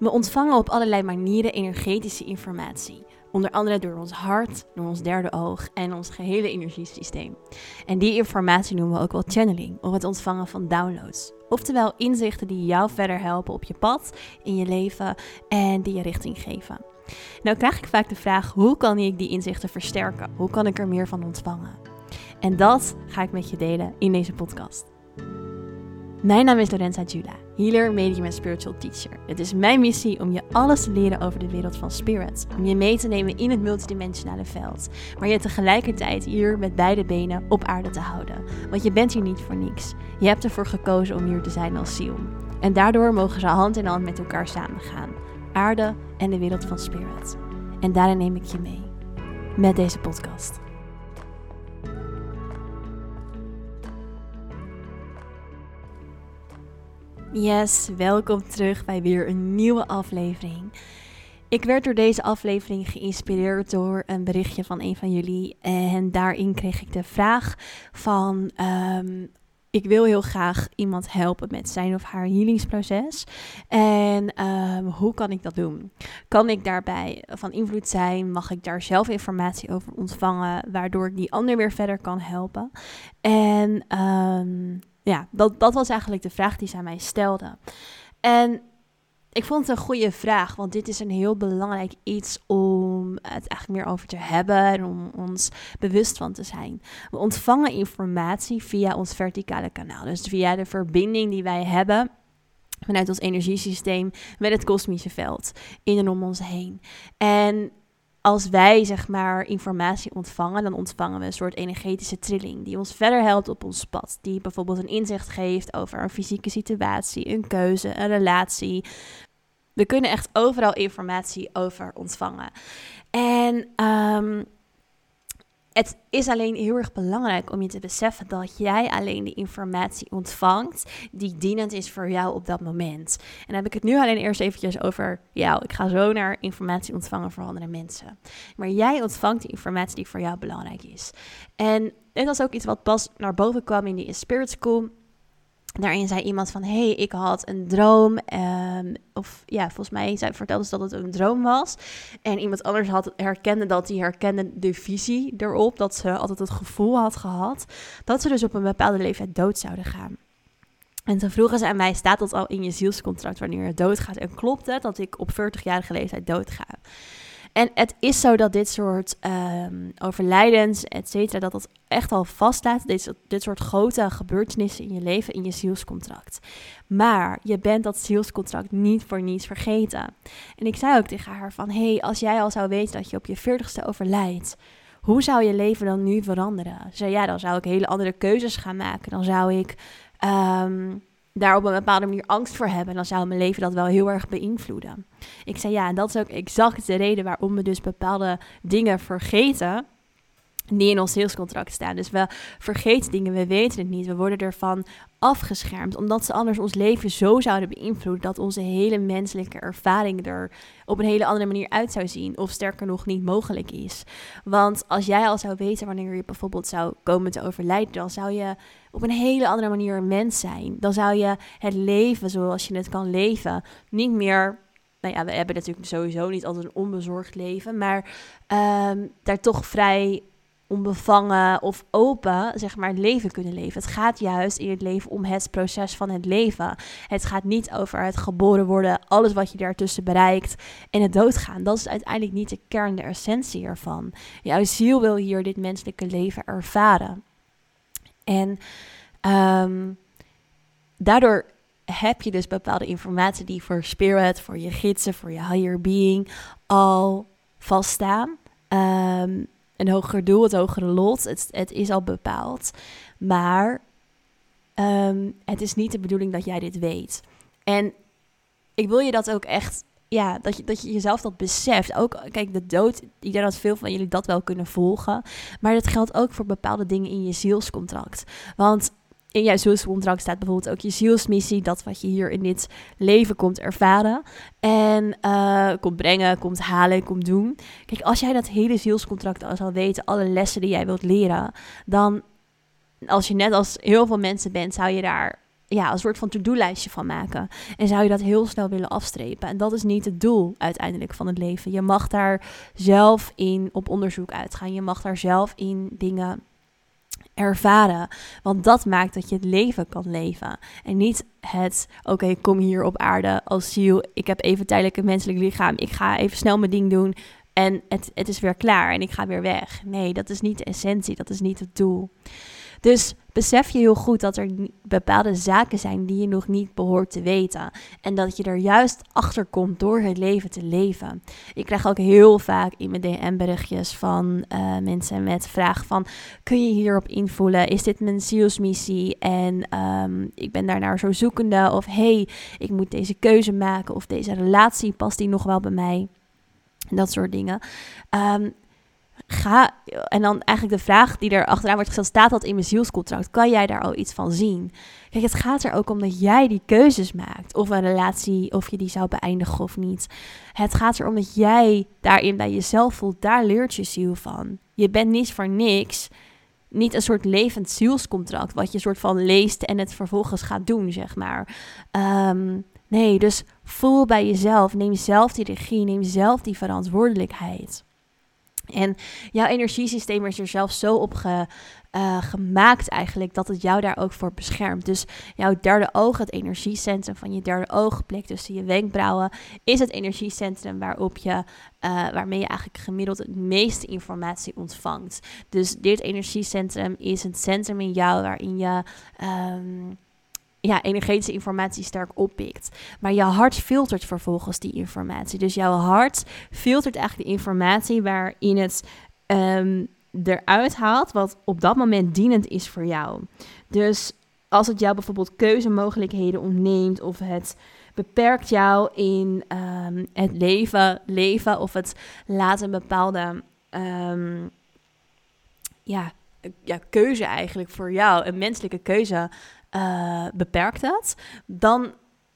We ontvangen op allerlei manieren energetische informatie. Onder andere door ons hart, door ons derde oog en ons gehele energiesysteem. En die informatie noemen we ook wel channeling, of het ontvangen van downloads. Oftewel inzichten die jou verder helpen op je pad, in je leven en die je richting geven. Nou krijg ik vaak de vraag, hoe kan ik die inzichten versterken? Hoe kan ik er meer van ontvangen? En dat ga ik met je delen in deze podcast. Mijn naam is Lorenza Jula, healer, medium en spiritual teacher. Het is mijn missie om je alles te leren over de wereld van spirit. Om je mee te nemen in het multidimensionale veld. Maar je tegelijkertijd hier met beide benen op aarde te houden. Want je bent hier niet voor niks. Je hebt ervoor gekozen om hier te zijn als ziel. En daardoor mogen ze hand in hand met elkaar samengaan. Aarde en de wereld van spirit. En daarin neem ik je mee. Met deze podcast. Yes, welkom terug bij weer een nieuwe aflevering. Ik werd door deze aflevering geïnspireerd door een berichtje van een van jullie. En daarin kreeg ik de vraag van... Um, ik wil heel graag iemand helpen met zijn of haar healingsproces. En um, hoe kan ik dat doen? Kan ik daarbij van invloed zijn? Mag ik daar zelf informatie over ontvangen, waardoor ik die ander weer verder kan helpen? En um, ja, dat, dat was eigenlijk de vraag die zij mij stelde. En ik vond het een goede vraag, want dit is een heel belangrijk iets om het eigenlijk meer over te hebben en om ons bewust van te zijn. We ontvangen informatie via ons verticale kanaal, dus via de verbinding die wij hebben vanuit ons energiesysteem met het kosmische veld in en om ons heen. En als wij zeg maar informatie ontvangen, dan ontvangen we een soort energetische trilling die ons verder helpt op ons pad. Die bijvoorbeeld een inzicht geeft over een fysieke situatie, een keuze, een relatie. We kunnen echt overal informatie over ontvangen. En um, het is alleen heel erg belangrijk om je te beseffen dat jij alleen de informatie ontvangt die dienend is voor jou op dat moment. En dan heb ik het nu alleen eerst eventjes over jou. Ik ga zo naar informatie ontvangen voor andere mensen. Maar jij ontvangt die informatie die voor jou belangrijk is. En dit was ook iets wat pas naar boven kwam in die Spirit School. Daarin zei iemand van, hey, ik had een droom. Um, of ja, volgens mij zei, vertelde ze dat het een droom was. En iemand anders had, herkende dat, die herkende de visie erop. Dat ze altijd het gevoel had gehad dat ze dus op een bepaalde leeftijd dood zouden gaan. En toen vroegen ze aan mij, staat dat al in je zielscontract wanneer je doodgaat? En klopt het dat ik op 40-jarige leeftijd doodga? En het is zo dat dit soort um, overlijdens, et cetera, dat dat echt al vaststaat. Dit, dit soort grote gebeurtenissen in je leven, in je zielscontract. Maar je bent dat zielscontract niet voor niets vergeten. En ik zei ook tegen haar van, hé, hey, als jij al zou weten dat je op je 40ste overlijdt, hoe zou je leven dan nu veranderen? Ze zei, ja, dan zou ik hele andere keuzes gaan maken. Dan zou ik... Um, daar op een bepaalde manier angst voor hebben, dan zou mijn leven dat wel heel erg beïnvloeden. Ik zei ja, en dat is ook exact de reden waarom we dus bepaalde dingen vergeten die in ons salescontract staan. Dus we vergeten dingen, we weten het niet, we worden ervan afgeschermd, omdat ze anders ons leven zo zouden beïnvloeden dat onze hele menselijke ervaring er op een hele andere manier uit zou zien, of sterker nog niet mogelijk is. Want als jij al zou weten wanneer je bijvoorbeeld zou komen te overlijden, dan zou je op een hele andere manier een mens zijn. Dan zou je het leven zoals je het kan leven niet meer nou ja, we hebben natuurlijk sowieso niet altijd een onbezorgd leven, maar um, daar toch vrij onbevangen of open, zeg maar, het leven kunnen leven. Het gaat juist in het leven om het proces van het leven. Het gaat niet over het geboren worden, alles wat je daartussen bereikt en het doodgaan. Dat is uiteindelijk niet de kern, de essentie ervan. Jouw ziel wil hier dit menselijke leven ervaren. En um, daardoor heb je dus bepaalde informatie die voor spirit, voor je gidsen, voor je higher being al vaststaan. Um, een hoger doel, het hogere lot, het, het is al bepaald. Maar um, het is niet de bedoeling dat jij dit weet. En ik wil je dat ook echt, ja, dat je, dat je jezelf dat beseft. Ook, kijk, de dood, ik denk dat veel van jullie dat wel kunnen volgen. Maar dat geldt ook voor bepaalde dingen in je zielscontract. Want in jouw zielscontract staat bijvoorbeeld ook je zielsmissie, dat wat je hier in dit leven komt ervaren en uh, komt brengen, komt halen, komt doen. Kijk, als jij dat hele zielscontract al zal weten, alle lessen die jij wilt leren, dan als je net als heel veel mensen bent, zou je daar ja, een soort van to-do-lijstje van maken. En zou je dat heel snel willen afstrepen. En dat is niet het doel uiteindelijk van het leven. Je mag daar zelf in op onderzoek uitgaan. Je mag daar zelf in dingen ervaren. Want dat maakt dat je het leven kan leven. En niet het, oké, kom hier op aarde als ziel. Ik heb even tijdelijk een menselijk lichaam. Ik ga even snel mijn ding doen. En het, het is weer klaar en ik ga weer weg. Nee, dat is niet de essentie. Dat is niet het doel. Dus besef je heel goed dat er bepaalde zaken zijn die je nog niet behoort te weten. En dat je er juist achter komt door het leven te leven. Ik krijg ook heel vaak in mijn DM-berichtjes van uh, mensen met vragen van... kun je hierop invoelen? Is dit mijn zielsmissie? En um, ik ben daarnaar zo zoekende. Of hey, ik moet deze keuze maken. Of deze relatie past die nog wel bij mij? Dat soort dingen. Um, ga, en dan eigenlijk de vraag die er achteraan wordt gesteld, staat dat in mijn zielscontract? Kan jij daar al iets van zien? Kijk, het gaat er ook om dat jij die keuzes maakt. Of een relatie, of je die zou beëindigen of niet. Het gaat erom dat jij daarin bij jezelf voelt, daar leert je ziel van. Je bent niet voor niks, niet een soort levend zielscontract, wat je soort van leest en het vervolgens gaat doen, zeg maar. Um, nee, dus voel bij jezelf, neem zelf die regie, neem zelf die verantwoordelijkheid. En jouw energiesysteem is er zelf zo op ge, uh, gemaakt eigenlijk dat het jou daar ook voor beschermt. Dus jouw derde oog, het energiecentrum van je derde oog, tussen je wenkbrauwen, is het energiecentrum waarop je, uh, waarmee je eigenlijk gemiddeld het meeste informatie ontvangt. Dus dit energiecentrum is het centrum in jou waarin je um, ja, energetische informatie sterk oppikt. Maar je hart filtert vervolgens die informatie. Dus jouw hart filtert eigenlijk de informatie waarin het um, eruit haalt wat op dat moment dienend is voor jou. Dus als het jou bijvoorbeeld keuzemogelijkheden ontneemt of het beperkt jou in um, het leven, leven of het laat een bepaalde um, ja, ja, keuze eigenlijk voor jou, een menselijke keuze uh, beperkt dat, dan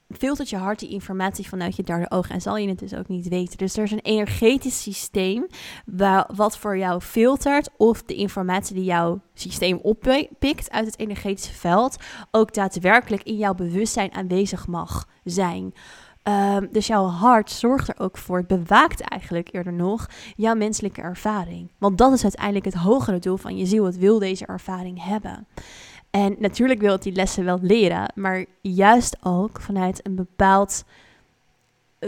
filtert je hart die informatie vanuit je derde oog en zal je het dus ook niet weten. Dus er is een energetisch systeem waar, wat voor jou filtert of de informatie die jouw systeem oppikt uit het energetische veld ook daadwerkelijk in jouw bewustzijn aanwezig mag zijn. Um, dus jouw hart zorgt er ook voor, het bewaakt eigenlijk eerder nog jouw menselijke ervaring. Want dat is uiteindelijk het hogere doel van je ziel. Het wil deze ervaring hebben. En natuurlijk wil het die lessen wel leren, maar juist ook vanuit een bepaald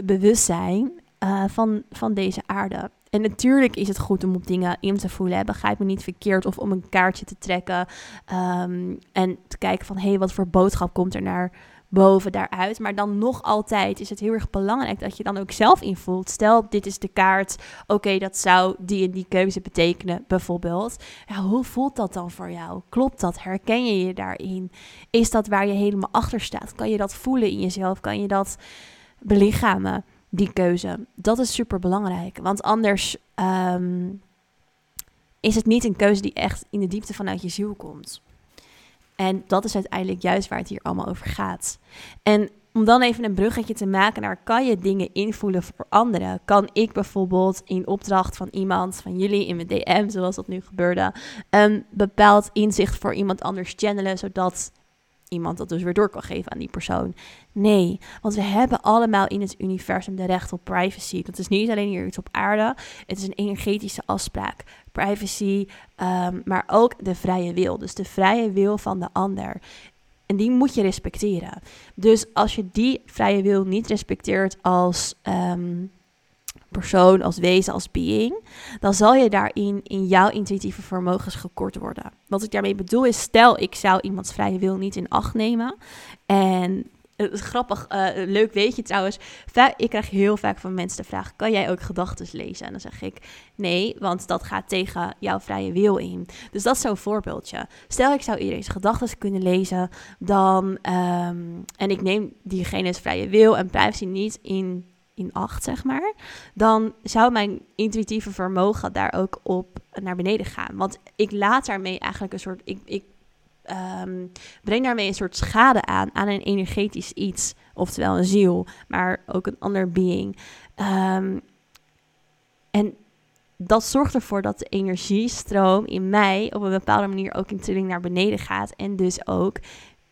bewustzijn uh, van, van deze aarde. En natuurlijk is het goed om op dingen in te voelen. Begrijp me niet verkeerd. Of om een kaartje te trekken. Um, en te kijken van hé, hey, wat voor boodschap komt er naar boven daaruit. Maar dan nog altijd is het heel erg belangrijk dat je dan ook zelf invoelt. Stel, dit is de kaart. Oké, dat zou die en die keuze betekenen, bijvoorbeeld. Ja, hoe voelt dat dan voor jou? Klopt dat? Herken je je daarin? Is dat waar je helemaal achter staat? Kan je dat voelen in jezelf? Kan je dat belichamen, die keuze? Dat is super belangrijk. Want anders um, is het niet een keuze die echt in de diepte vanuit je ziel komt. En dat is uiteindelijk juist waar het hier allemaal over gaat. En om dan even een bruggetje te maken naar kan je dingen invoelen voor anderen? Kan ik bijvoorbeeld in opdracht van iemand, van jullie in mijn DM, zoals dat nu gebeurde, een bepaald inzicht voor iemand anders channelen, zodat iemand dat dus weer door kan geven aan die persoon. Nee, want we hebben allemaal in het universum de recht op privacy. Dat is niet alleen hier iets op aarde, het is een energetische afspraak. Privacy, um, maar ook de vrije wil. Dus de vrije wil van de ander. En die moet je respecteren. Dus als je die vrije wil niet respecteert als um, persoon, als wezen, als being, dan zal je daarin in jouw intuïtieve vermogens gekort worden. Wat ik daarmee bedoel is, stel ik zou iemands vrije wil niet in acht nemen en het is grappig, uh, leuk weet je trouwens. Ik krijg heel vaak van mensen de vraag: kan jij ook gedachten lezen? En dan zeg ik nee, want dat gaat tegen jouw vrije wil in. Dus dat is zo'n voorbeeldje. Stel, ik zou iedereen's gedachten kunnen lezen, dan um, en ik neem diegene's vrije wil en privacy niet in in acht, zeg maar, dan zou mijn intuïtieve vermogen daar ook op naar beneden gaan. Want ik laat daarmee eigenlijk een soort. Ik, ik um, breng daarmee een soort schade aan, aan een energetisch iets. Oftewel een ziel, maar ook een ander being. Um, en dat zorgt ervoor dat de energiestroom in mij op een bepaalde manier ook in trilling naar beneden gaat. En dus ook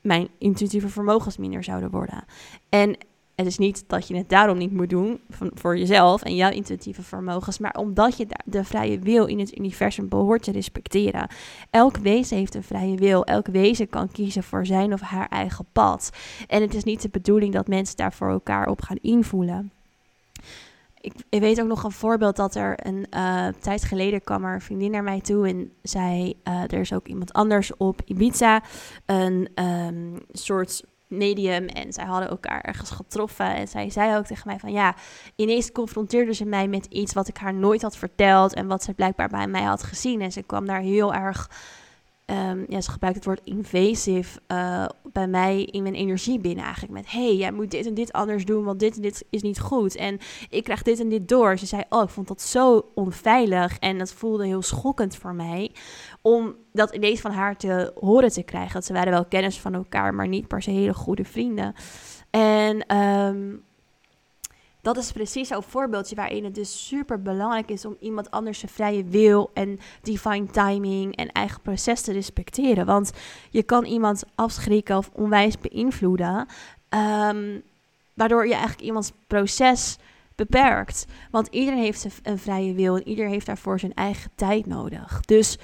mijn intuïtieve vermogens minder zouden worden. En het is niet dat je het daarom niet moet doen voor jezelf en jouw intuïtieve vermogens, maar omdat je de vrije wil in het universum behoort te respecteren. Elk wezen heeft een vrije wil. Elk wezen kan kiezen voor zijn of haar eigen pad. En het is niet de bedoeling dat mensen daar voor elkaar op gaan invoelen. Ik, weet ook nog een voorbeeld dat er een uh, tijd geleden kwam er een vriendin naar mij toe en zei: uh, Er is ook iemand anders op Ibiza, een um, soort medium en zij hadden elkaar ergens getroffen. En zij zei ook tegen mij van ja, ineens confronteerde ze mij met iets wat ik haar nooit had verteld en wat ze blijkbaar bij mij had gezien. En ze kwam daar heel erg Um, ja, ze gebruikt het woord invasive uh, bij mij in mijn energie binnen eigenlijk. Met, hey, jij moet dit en dit anders doen, want dit en dit is niet goed. En ik krijg dit en dit door. Ze zei, oh, ik vond dat zo onveilig. En dat voelde heel schokkend voor mij. Om dat ineens van haar te horen te krijgen. Dat ze waren wel kennis van elkaar, maar niet per se hele goede vrienden. En um, dat is precies zo'n voorbeeldje waarin het dus super belangrijk is om iemand anders zijn vrije wil en divine timing en eigen proces te respecteren. Want je kan iemand afschrikken of onwijs beïnvloeden, um, waardoor je eigenlijk iemands proces beperkt. Want iedereen heeft een vrije wil en iedereen heeft daarvoor zijn eigen tijd nodig. Dus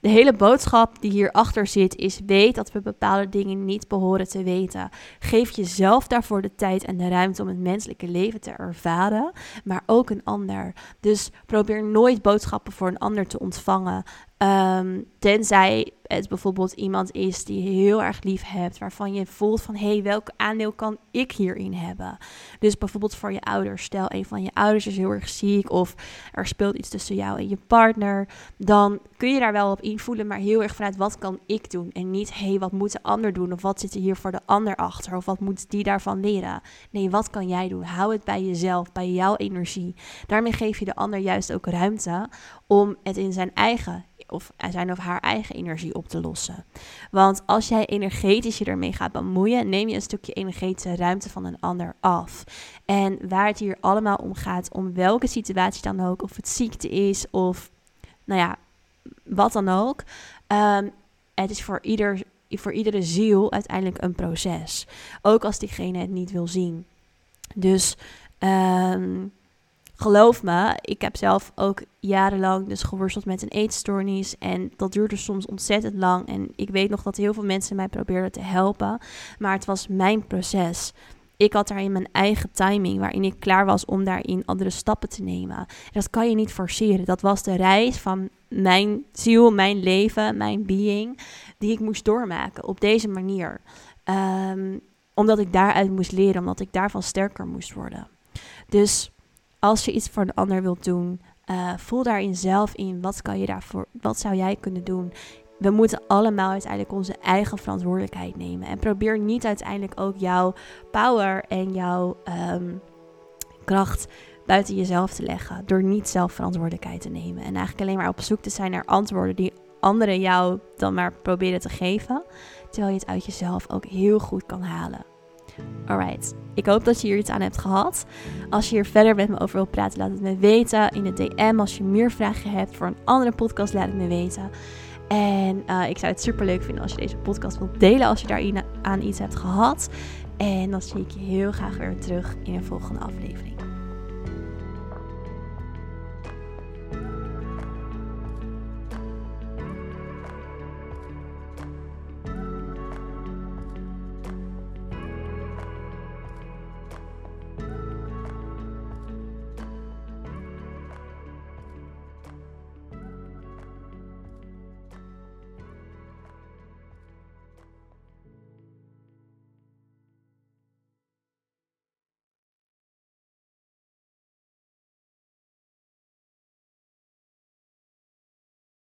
de hele boodschap die hierachter zit is: weet dat we bepaalde dingen niet behoren te weten. Geef jezelf daarvoor de tijd en de ruimte om het menselijke leven te ervaren, maar ook een ander. Dus probeer nooit boodschappen voor een ander te ontvangen Um, tenzij het bijvoorbeeld iemand is die je heel erg lief hebt, waarvan je voelt van hé, hey, welk aandeel kan ik hierin hebben? Dus bijvoorbeeld voor je ouders. Stel, een van je ouders is heel erg ziek of er speelt iets tussen jou en je partner. Dan kun je daar wel op invoelen, maar heel erg vanuit wat kan ik doen? En niet hé, hey, wat moet de ander doen? Of wat zit er hier voor de ander achter? Of wat moet die daarvan leren? Nee, wat kan jij doen? Hou het bij jezelf, bij jouw energie. Daarmee geef je de ander juist ook ruimte om het in zijn eigen of zijn of haar eigen energie op te lossen. Want als jij energetisch je ermee gaat bemoeien, neem je een stukje energetische ruimte van een ander af. En waar het hier allemaal om gaat, om welke situatie dan ook, of het ziekte is of nou ja, wat dan ook. Um, het is voor, ieder, voor iedere ziel uiteindelijk een proces. Ook als diegene het niet wil zien. Dus um, geloof me, ik heb zelf ook jarenlang dus geworsteld met een eetstoornis. En dat duurde soms ontzettend lang. En ik weet nog dat heel veel mensen mij probeerden te helpen. Maar het was mijn proces. Ik had daarin mijn eigen timing, waarin ik klaar was om daarin andere stappen te nemen. dat kan je niet forceren. Dat was de reis van mijn ziel, mijn leven, mijn being, die ik moest doormaken op deze manier. Um, omdat ik daaruit moest leren, omdat ik daarvan sterker moest worden. Dus als je iets voor een ander wilt doen, uh, voel daarin zelf in. Wat kan je daarvoor? Wat zou jij kunnen doen? We moeten allemaal uiteindelijk onze eigen verantwoordelijkheid nemen. En probeer niet uiteindelijk ook jouw power en jouw um, kracht buiten jezelf te leggen. Door niet zelf verantwoordelijkheid te nemen. En eigenlijk alleen maar op zoek te zijn naar antwoorden die anderen jou dan maar proberen te geven. Terwijl je het uit jezelf ook heel goed kan halen. Alright, ik hoop dat je hier iets aan hebt gehad. Als je hier verder met me over wilt praten, laat het me weten in de DM. Als je meer vragen hebt voor een andere podcast, laat het me weten. En uh, ik zou het super leuk vinden als je deze podcast wilt delen als je daar aan iets hebt gehad. En dan zie ik je heel graag weer terug in een volgende aflevering.